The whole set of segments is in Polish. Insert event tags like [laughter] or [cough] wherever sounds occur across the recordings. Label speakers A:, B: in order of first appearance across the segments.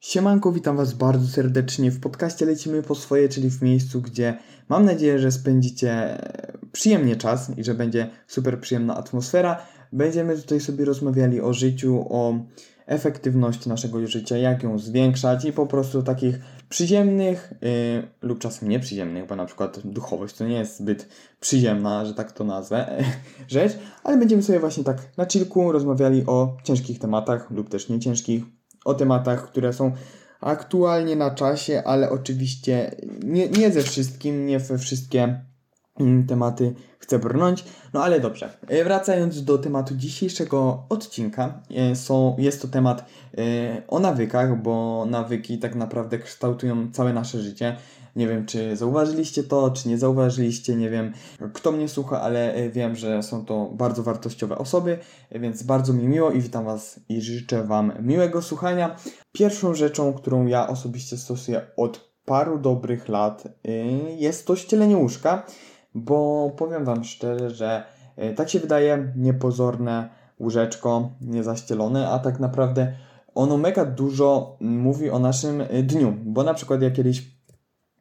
A: Siemanko, witam Was bardzo serdecznie. W podcaście lecimy po swoje, czyli w miejscu, gdzie mam nadzieję, że spędzicie przyjemnie czas i że będzie super przyjemna atmosfera. Będziemy tutaj sobie rozmawiali o życiu, o efektywności naszego życia, jak ją zwiększać i po prostu takich przyziemnych yy, lub czasem nieprzyziemnych, bo na przykład duchowość to nie jest zbyt przyziemna, że tak to nazwę, [laughs] rzecz, ale będziemy sobie właśnie tak na chillku rozmawiali o ciężkich tematach lub też nieciężkich, o tematach, które są aktualnie na czasie, ale oczywiście nie, nie ze wszystkim, nie we wszystkie mm, tematy chcę brnąć. No ale dobrze. E, wracając do tematu dzisiejszego odcinka, e, są, jest to temat e, o nawykach, bo nawyki tak naprawdę kształtują całe nasze życie. Nie wiem, czy zauważyliście to, czy nie zauważyliście, nie wiem kto mnie słucha, ale wiem, że są to bardzo wartościowe osoby, więc bardzo mi miło i witam Was i życzę Wam miłego słuchania. Pierwszą rzeczą, którą ja osobiście stosuję od paru dobrych lat, jest to ścielenie łóżka bo powiem Wam szczerze, że e, tak się wydaje niepozorne łóżeczko, niezaścielone, a tak naprawdę ono mega dużo mówi o naszym e, dniu, bo na przykład ja kiedyś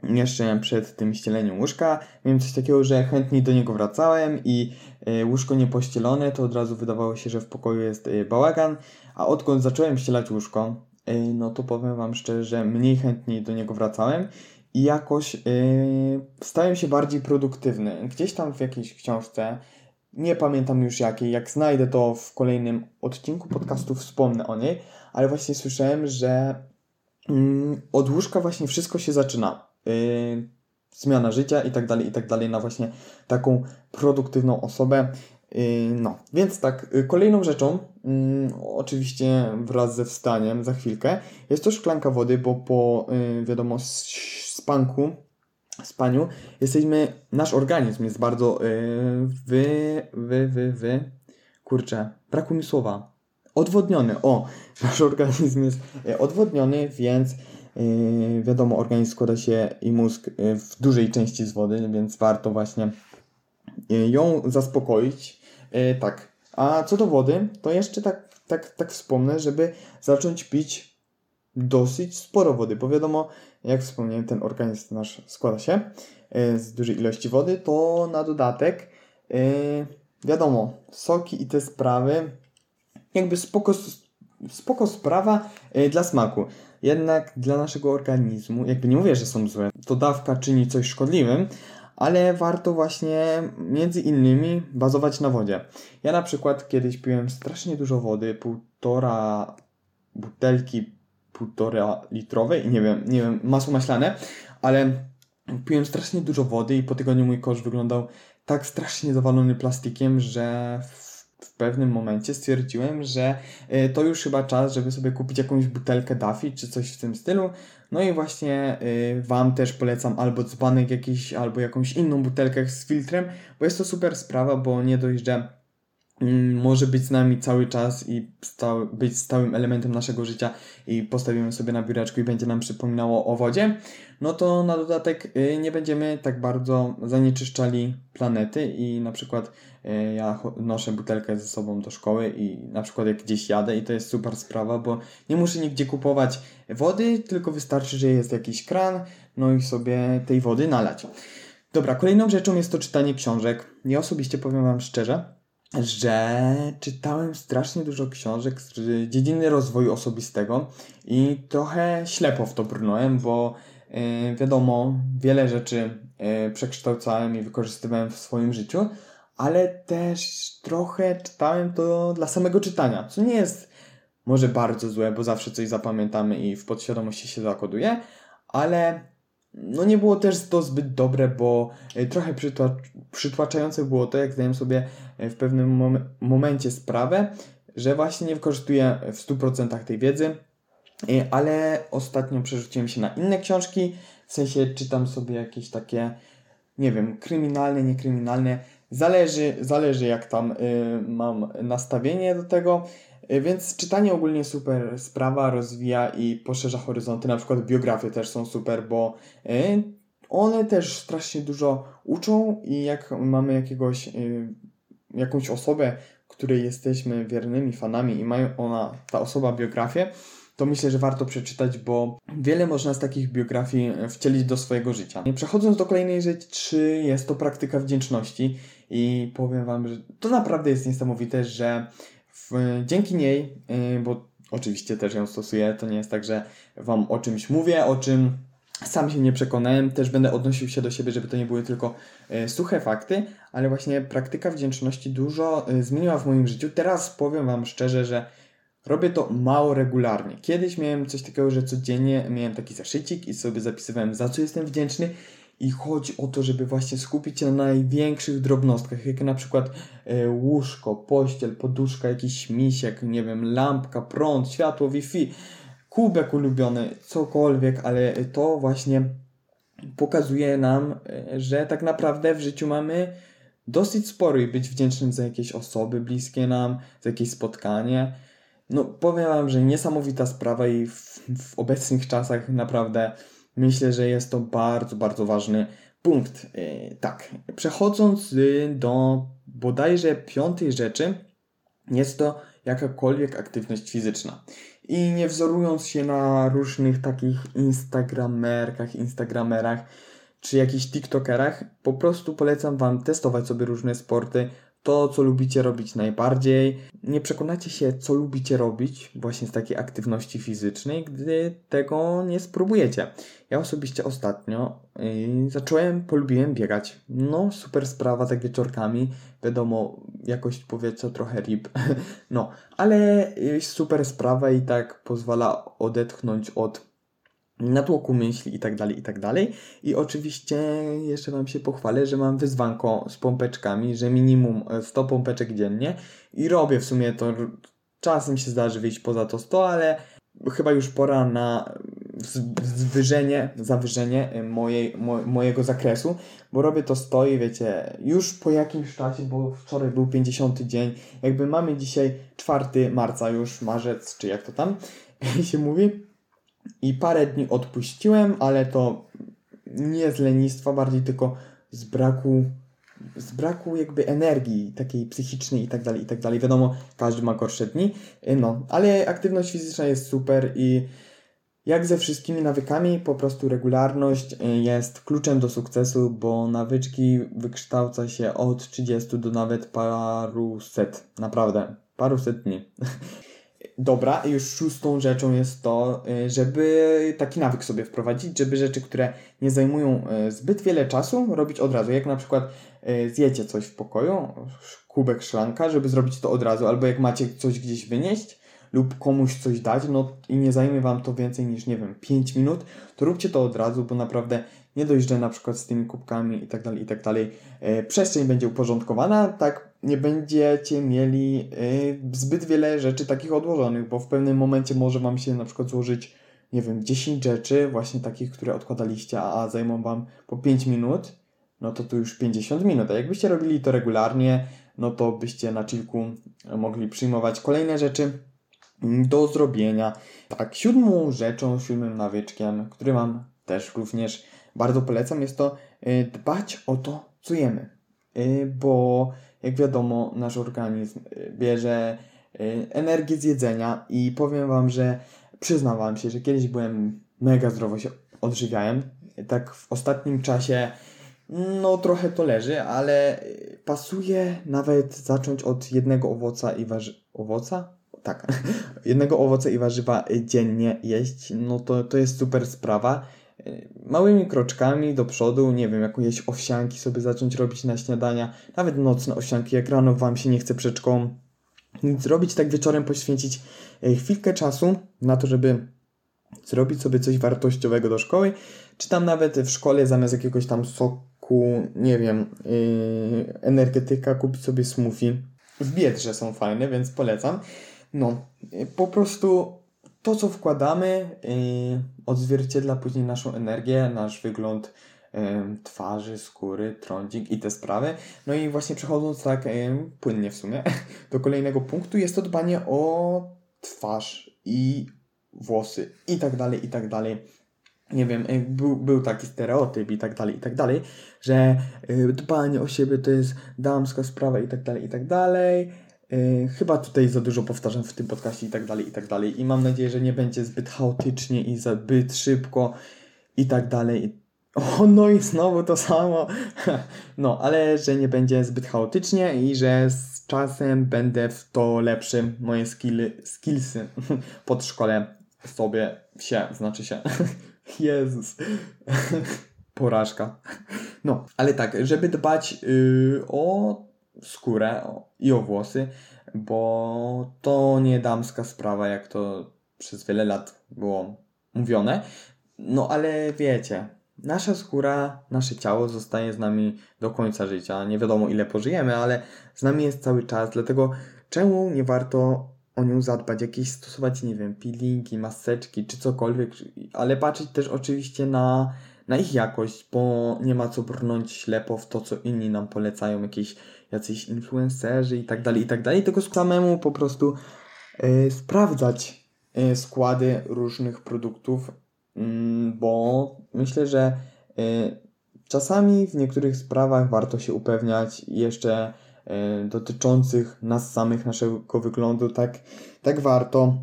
A: jeszcze przed tym ścieleniem łóżka miałem coś takiego, że chętniej do niego wracałem i e, łóżko niepościelone, to od razu wydawało się, że w pokoju jest bałagan, a odkąd zacząłem ścielać łóżko, no to powiem Wam szczerze, mniej chętniej do niego wracałem i jakoś stałem się bardziej produktywny. Gdzieś tam w jakiejś książce, nie pamiętam już jakiej, jak znajdę to w kolejnym odcinku podcastu, wspomnę o niej, ale właśnie słyszałem, że yy, od łóżka właśnie wszystko się zaczyna. Yy, zmiana życia i tak dalej, i tak dalej, na właśnie taką produktywną osobę. Yy, no, więc tak, yy, kolejną rzeczą, yy, oczywiście wraz ze wstaniem za chwilkę, jest to szklanka wody, bo po, wiadomo, spanku, spaniu, jesteśmy, nasz organizm jest bardzo wy, wy, wy, wy, kurczę, brakło mi słowa, odwodniony, o, [laughs] nasz organizm jest odwodniony, więc wiadomo, organizm składa się i mózg w dużej części z wody, więc warto właśnie ją zaspokoić. Tak. A co do wody, to jeszcze tak, tak, tak wspomnę, żeby zacząć pić dosyć sporo wody, bo wiadomo, jak wspomniałem, ten organizm nasz składa się z dużej ilości wody, to na dodatek wiadomo, soki i te sprawy jakby spoko, spoko sprawa dla smaku. Jednak dla naszego organizmu, jakby nie mówię, że są złe, to dawka czyni coś szkodliwym, ale warto właśnie między innymi bazować na wodzie. Ja na przykład kiedyś piłem strasznie dużo wody, półtora butelki półtora litrowej, nie wiem, nie wiem, masło maślane, ale piłem strasznie dużo wody i po tygodniu mój kosz wyglądał tak strasznie zawalony plastikiem, że w pewnym momencie stwierdziłem, że e, to już chyba czas, żeby sobie kupić jakąś butelkę Daffy czy coś w tym stylu. No i właśnie y, Wam też polecam albo dzbanek jakiś, albo jakąś inną butelkę z filtrem, bo jest to super sprawa, bo nie dość, że może być z nami cały czas i stał, być stałym elementem naszego życia i postawimy sobie na biureczku i będzie nam przypominało o wodzie, no to na dodatek y, nie będziemy tak bardzo zanieczyszczali planety i na przykład y, ja noszę butelkę ze sobą do szkoły i na przykład jak gdzieś jadę i to jest super sprawa, bo nie muszę nigdzie kupować wody, tylko wystarczy, że jest jakiś kran, no i sobie tej wody nalać. Dobra, kolejną rzeczą jest to czytanie książek. Ja osobiście powiem Wam szczerze, że czytałem strasznie dużo książek z dziedziny rozwoju osobistego i trochę ślepo w to brnąłem, bo yy, wiadomo, wiele rzeczy yy, przekształcałem i wykorzystywałem w swoim życiu, ale też trochę czytałem to dla samego czytania, co nie jest może bardzo złe, bo zawsze coś zapamiętamy i w podświadomości się zakoduje, ale no nie było też to zbyt dobre, bo e, trochę przytłaczające było to, jak zdałem sobie e, w pewnym mom momencie sprawę, że właśnie nie wykorzystuję w 100% tej wiedzy, e, ale ostatnio przerzuciłem się na inne książki, w sensie czytam sobie jakieś takie, nie wiem, kryminalne, niekryminalne, zależy, zależy jak tam mam nastawienie do tego, więc czytanie ogólnie super sprawa, rozwija i poszerza horyzonty. Na przykład biografie też są super, bo e, one też strasznie dużo uczą i jak mamy jakiegoś, e, jakąś osobę, której jesteśmy wiernymi fanami i mają ona, ta osoba biografię, to myślę, że warto przeczytać, bo wiele można z takich biografii wcielić do swojego życia. Przechodząc do kolejnej rzeczy, jest to praktyka wdzięczności i powiem Wam, że to naprawdę jest niesamowite, że dzięki niej, yy, bo oczywiście też ją stosuję, to nie jest tak, że Wam o czymś mówię, o czym sam się nie przekonałem, też będę odnosił się do siebie, żeby to nie były tylko y, suche fakty, ale właśnie praktyka wdzięczności dużo y, zmieniła w moim życiu. Teraz powiem Wam szczerze, że robię to mało regularnie. Kiedyś miałem coś takiego, że codziennie miałem taki zaszycik i sobie zapisywałem, za co jestem wdzięczny. I chodzi o to, żeby właśnie skupić się na największych drobnostkach, jak na przykład y, łóżko, pościel, poduszka, jakiś misiek, nie wiem, lampka, prąd, światło, Wi-Fi kubek ulubiony, cokolwiek, ale to właśnie pokazuje nam, e, że tak naprawdę w życiu mamy dosyć sporo i być wdzięcznym za jakieś osoby bliskie nam, za jakieś spotkanie. No, powiem Wam, że niesamowita sprawa i w, w obecnych czasach naprawdę myślę, że jest to bardzo, bardzo ważny punkt. Yy, tak, przechodząc yy, do bodajże piątej rzeczy, jest to jakakolwiek aktywność fizyczna. I nie wzorując się na różnych takich instagramerkach, instagramerach, czy jakichś tiktokerach, po prostu polecam Wam testować sobie różne sporty, to, co lubicie robić najbardziej. Nie przekonacie się, co lubicie robić właśnie z takiej aktywności fizycznej, gdy tego nie spróbujecie. Ja osobiście ostatnio yy, zacząłem, polubiłem biegać. No, super sprawa, tak wieczorkami. Wiadomo, jakość powietrza trochę rip. [laughs] no, ale yy, super sprawa i tak pozwala odetchnąć od natłoku myśli i tak dalej, i tak dalej. I oczywiście jeszcze Wam się pochwalę, że mam wyzwanko z pompeczkami, że minimum 100 e, pompeczek dziennie i robię w sumie to, czasem się zdarzy wyjść poza to 100, ale chyba już pora na zwyżenie, zawyżenie e, mojej, mo, mojego zakresu, bo robię to stoi, wiecie, już po jakimś czasie, bo wczoraj był 50 dzień, jakby mamy dzisiaj 4 marca już, marzec, czy jak to tam [laughs] się mówi, i parę dni odpuściłem, ale to nie z lenistwa, bardziej tylko z braku z braku jakby energii takiej psychicznej i tak dalej, i tak dalej. Wiadomo, każdy ma gorsze dni, no, ale aktywność fizyczna jest super i jak ze wszystkimi nawykami, po prostu regularność jest kluczem do sukcesu, bo nawyczki wykształca się od 30 do nawet paru set, naprawdę, paru set dni. [laughs] Dobra, już szóstą rzeczą jest to, y, żeby taki nawyk sobie wprowadzić, żeby rzeczy, które nie zajmują y, zbyt wiele czasu, robić od razu. Jak na przykład y, zjecie coś w pokoju, kubek szklanka, żeby zrobić to od razu, albo jak macie coś gdzieś wynieść lub komuś coś dać, no i nie zajmie Wam to więcej niż, nie wiem, 5 minut, to róbcie to od razu, bo naprawdę nie dość, że na przykład z tymi kubkami i tak dalej, i tak dalej, przestrzeń będzie uporządkowana, tak nie będziecie mieli y, zbyt wiele rzeczy takich odłożonych, bo w pewnym momencie może Wam się na przykład złożyć, nie wiem, 10 rzeczy, właśnie takich, które odkładaliście, a zajmą Wam po 5 minut, no to tu już 50 minut. A jakbyście robili to regularnie, no to byście na chillku mogli przyjmować kolejne rzeczy do zrobienia. Tak, siódmą rzeczą, siódmym nawyczkiem, który Wam też również bardzo polecam, jest to y, dbać o to, co jemy. Y, bo jak wiadomo, nasz organizm y, bierze energię z jedzenia i powiem Wam, że przyznam Wam się, że kiedyś byłem mega zdrowo się odżywiałem. Tak w ostatnim czasie no trochę to leży, ale pasuje nawet zacząć od jednego owoca i warzywa. Owoca? Tak. jednego owoca i warzywa dziennie jeść. No to, to jest super sprawa. Y, małymi kroczkami do przodu, nie wiem, jakieś owsianki sobie zacząć robić na śniadania, nawet nocne owsianki, jak rano Wam się nie chce przed szkołą nic zrobić, tak wieczorem poświęcić y, chwilkę czasu na to, żeby zrobić sobie coś wartościowego do szkoły, czy tam nawet w szkole zamiast jakiegoś tam soku, nie wiem, yy, energetyka, kupić sobie smoothie. W Biedrze są fajne, więc polecam. No, yy, po prostu to, co wkładamy, yy, odzwierciedla później naszą energię, nasz wygląd yy, twarzy, skóry, trądzik i te sprawy. No i właśnie przechodząc tak płynnie w sumie [laughs] do kolejnego punktu, jest to dbanie o twarz i włosy i tak dalej, i tak dalej. Nie wiem, był, był taki stereotyp i tak dalej, i tak dalej, że dbanie o siebie to jest damska sprawa i tak dalej, i tak dalej chyba tutaj za dużo powtarzam w tym podcaście i tak dalej, i tak dalej. I mam nadzieję, że nie będzie zbyt chaotycznie i zbyt szybko i tak dalej. O, no i znowu to samo. [laughs] No, ale że nie będzie zbyt chaotycznie i że z czasem będę w to lepszy. Moje skilly, skillsy [laughs] szkole sobie się, znaczy się. [laughs] Jezus. Porażka. No, ale tak, żeby dbać yy, o skórę i o włosy, bo to nie damska sprawa, jak to przez wiele lat było mówione. No ale wiecie, nasza skóra, nasze ciało zostaje z nami do końca życia. Nie wiadomo ile pożyjemy, ale z nami jest cały czas, dlatego czemu nie warto o nią zadbać, jakieś stosować, nie wiem, peelingi, maseczki czy cokolwiek, ale patrzeć też oczywiście na, na ich jakość, bo nie ma co brnąć ślepo w to, co inni nam polecają, jakieś jacyś influencerzy i tak dalej, i tak dalej, tylko samemu po prostu yy, sprawdzać yy, składy różnych produktów, yy, bo myślę, że czasami w niektórych sprawach warto się upewniać jeszcze dotyczących nas samych, naszego wyglądu, tak, tak warto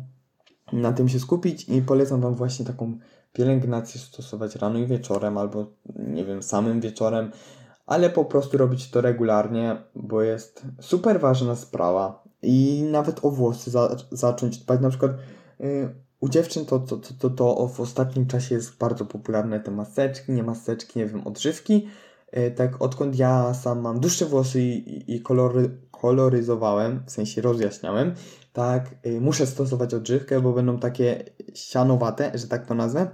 A: na tym się skupić i polecam Wam właśnie taką pielęgnację stosować rano i wieczorem, albo nie wiem, samym wieczorem, ale po prostu robić to regularnie, bo jest super ważna sprawa i nawet o włosy za, zacząć dbać. Na przykład yy, u dziewczyn to, to, to, to, to w ostatnim czasie jest bardzo popularne te maseczki, nie maseczki, nie wiem, odżywki. Yy, tak odkąd ja sam mam dłuższe włosy i, i kolory, koloryzowałem, w sensie rozjaśniałem, tak yy, muszę stosować odżywkę, bo będą takie sianowate, że tak to nazwę.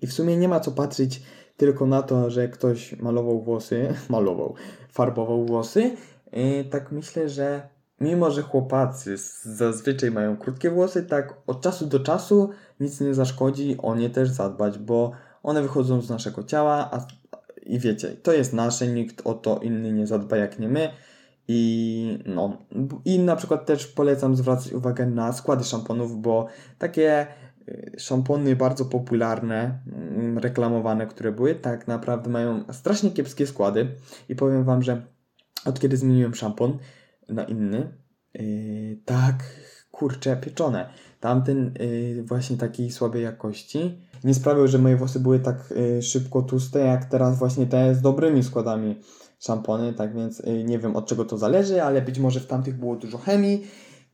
A: I w sumie nie ma co patrzeć tylko na to, że ktoś malował włosy, [laughs] malował, farbował włosy, tak myślę, że mimo, że chłopacy zazwyczaj mają krótkie włosy, tak od czasu do czasu nic nie zaszkodzi o nie też zadbać, bo one wychodzą z naszego ciała, a i wiecie, to jest nasze, nikt o to inny nie zadba jak nie my. I no, i na przykład też polecam zwracać uwagę na składy szamponów, bo takie szampony bardzo popularne, mm, reklamowane, które były, tak naprawdę mają strasznie kiepskie składy i powiem Wam, że od kiedy zmieniłem szampon na inny, yy, tak, kurczę, pieczone. Tamten yy, właśnie takiej słabej jakości nie sprawiał, że moje włosy były tak yy, szybko tłuste, jak teraz właśnie te z dobrymi składami szampony, tak więc yy, nie wiem od czego to zależy, ale być może w tamtych było dużo chemii,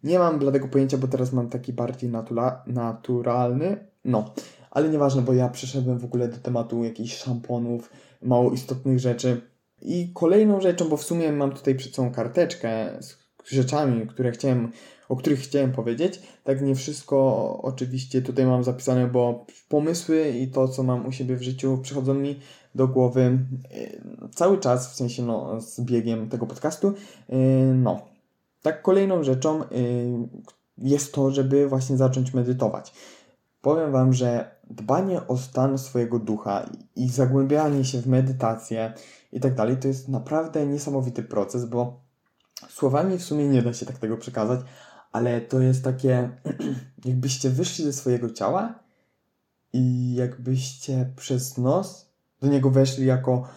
A: nie mam bladego pojęcia, bo teraz mam taki bardziej natura naturalny. No, ale nieważne, bo ja przeszedłem w ogóle do tematu jakichś szamponów, mało istotnych rzeczy. I kolejną rzeczą, bo w sumie mam tutaj przed sobą karteczkę z rzeczami, które chciałem, o których chciałem powiedzieć. Tak nie wszystko oczywiście tutaj mam zapisane, bo pomysły i to, co mam u siebie w życiu, przychodzą mi do głowy yy, cały czas, w sensie no, z biegiem tego podcastu. Yy, no, tak, kolejną rzeczą y, jest to, żeby właśnie zacząć medytować. Powiem Wam, że dbanie o stan swojego ducha i zagłębianie się w medytację i tak dalej, to jest naprawdę niesamowity proces, bo słowami w sumie nie da się tak tego przekazać, ale to jest takie, [clears throat] jakbyście wyszli ze swojego ciała i jakbyście przez nos do niego weszli jako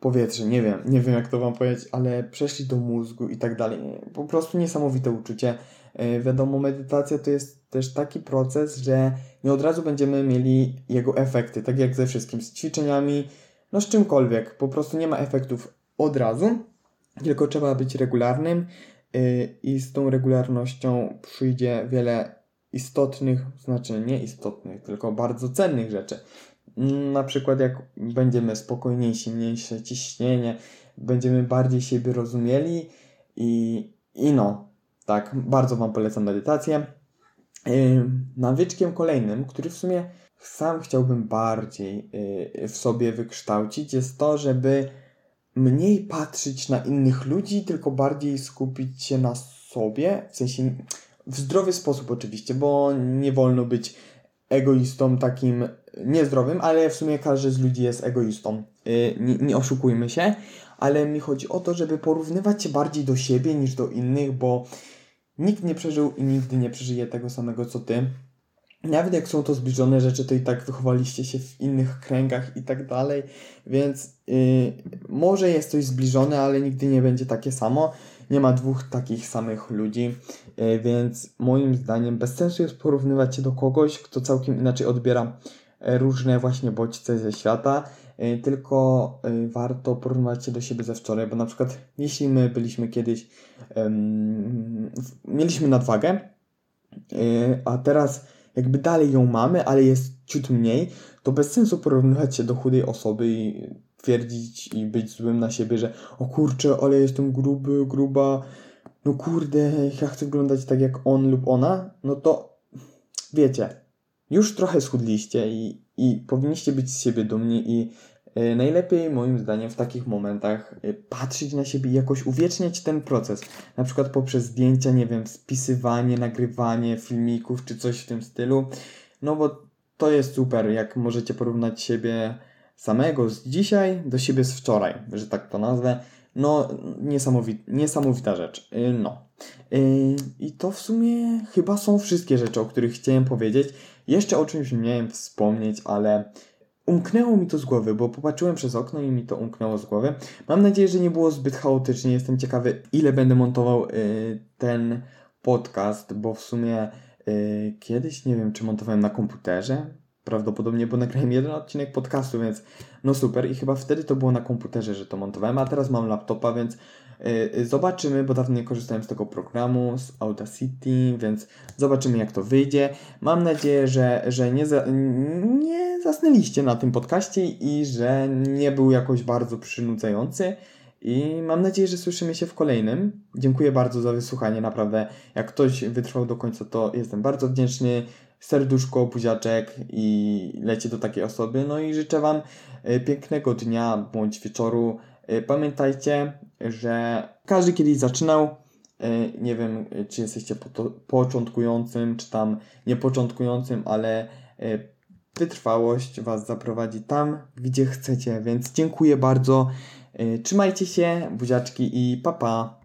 A: powietrze, nie wiem, nie wiem jak to wam powiedzieć, ale przeszli do mózgu i tak dalej. Po prostu niesamowite uczucie. E, wiadomo, medytacja to jest też taki proces, że nie od razu będziemy mieli jego efekty, tak jak ze wszystkim, z ćwiczeniami, no z czymkolwiek. Po prostu nie ma efektów od razu, tylko trzeba być regularnym e, i z tą regularnością przyjdzie wiele istotnych, znaczy nie istotnych, tylko bardzo cennych rzeczy. Na przykład jak będziemy spokojniejsi, mniejsze ciśnienie, będziemy bardziej siebie rozumieli i, i no, tak, bardzo Wam polecam medytację. Yy, nawyczkiem kolejnym, który w sumie sam chciałbym bardziej yy, w sobie wykształcić, jest to, żeby mniej patrzeć na innych ludzi, tylko bardziej skupić się na sobie, w sensie w zdrowy sposób oczywiście, bo nie wolno być egoistą takim niezdrowym, ale w sumie każdy z ludzi jest egoistą. Yy, nie, nie oszukujmy się, ale mi chodzi o to, żeby porównywać się bardziej do siebie niż do innych, bo nikt nie przeżył i nigdy nie przeżyje tego samego co ty. Nawet jak są to zbliżone rzeczy, to i tak wychowaliście się w innych kręgach i tak dalej, więc yy, może jest coś zbliżone, ale nigdy nie będzie takie samo. nie ma dwóch takich samych ludzi, e, więc moim zdaniem bez sensu jest porównywać się do kogoś, kto całkiem inaczej odbiera różne właśnie bodźce ze świata, e, tylko warto porównywać się do siebie ze wczoraj, bo na przykład jeśli my byliśmy kiedyś, um, mieliśmy nadwagę, a teraz jakby dalej ją mamy, ale jest ciut mniej, to bez sensu porównywać się do chudej osoby i twierdzić i być złym na siebie, że o kurczę, ale jestem gruby, gruba, no kurde, ja chcę wyglądać tak jak on lub ona, no to wiecie, już trochę schudliście i, i powinniście być z siebie dumni i y, najlepiej moim zdaniem w takich momentach y, patrzeć na siebie i jakoś uwieczniać ten proces. Na przykład poprzez zdjęcia, nie wiem, spisywanie, nagrywanie filmików czy coś w tym stylu. No bo to jest super, jak możecie porównać siebie samego z dzisiaj do siebie z wczoraj, że tak to nazwę. No, niesamowita, niesamowita rzecz. Y, no. I to w sumie chyba są wszystkie rzeczy, o których chciałem powiedzieć. Jeszcze o czymś miałem wspomnieć, ale umknęło mi to z głowy, bo popatrzyłem przez okno i mi to umknęło z głowy. Mam nadzieję, że nie było zbyt chaotycznie. Jestem ciekawy, ile będę montował y, ten podcast, bo w sumie kiedyś nie wiem, czy montowałem na komputerze, prawdopodobnie, bo nagrałem jeden odcinek podcastu, więc no super. I chyba wtedy to było na komputerze, że to montowałem, a teraz mam laptopa, więc zobaczymy, bo dawno nie korzystałem z tego programu, z Audacity, więc zobaczymy jak to wyjdzie. Mam nadzieję, że, że nie, za, nie zasnęliście na tym podcaście i że nie był jakoś bardzo przynudzający. I mam nadzieję, że słyszymy się w kolejnym. Dziękuję bardzo za wysłuchanie, naprawdę. Jak ktoś wytrwał do końca, to jestem bardzo wdzięczny serduszko, buziaczek i leci do takiej osoby. No i życzę Wam e, pięknego dnia bądź wieczoru. E, pamiętajcie, że każdy kiedyś zaczynał. E, nie wiem, czy jesteście początkującym, czy tam niepoczątkującym, ale wytrwałość Was zaprowadzi tam, gdzie chcecie. Więc dziękuję bardzo. Trzymajcie się, buziaczki i papa.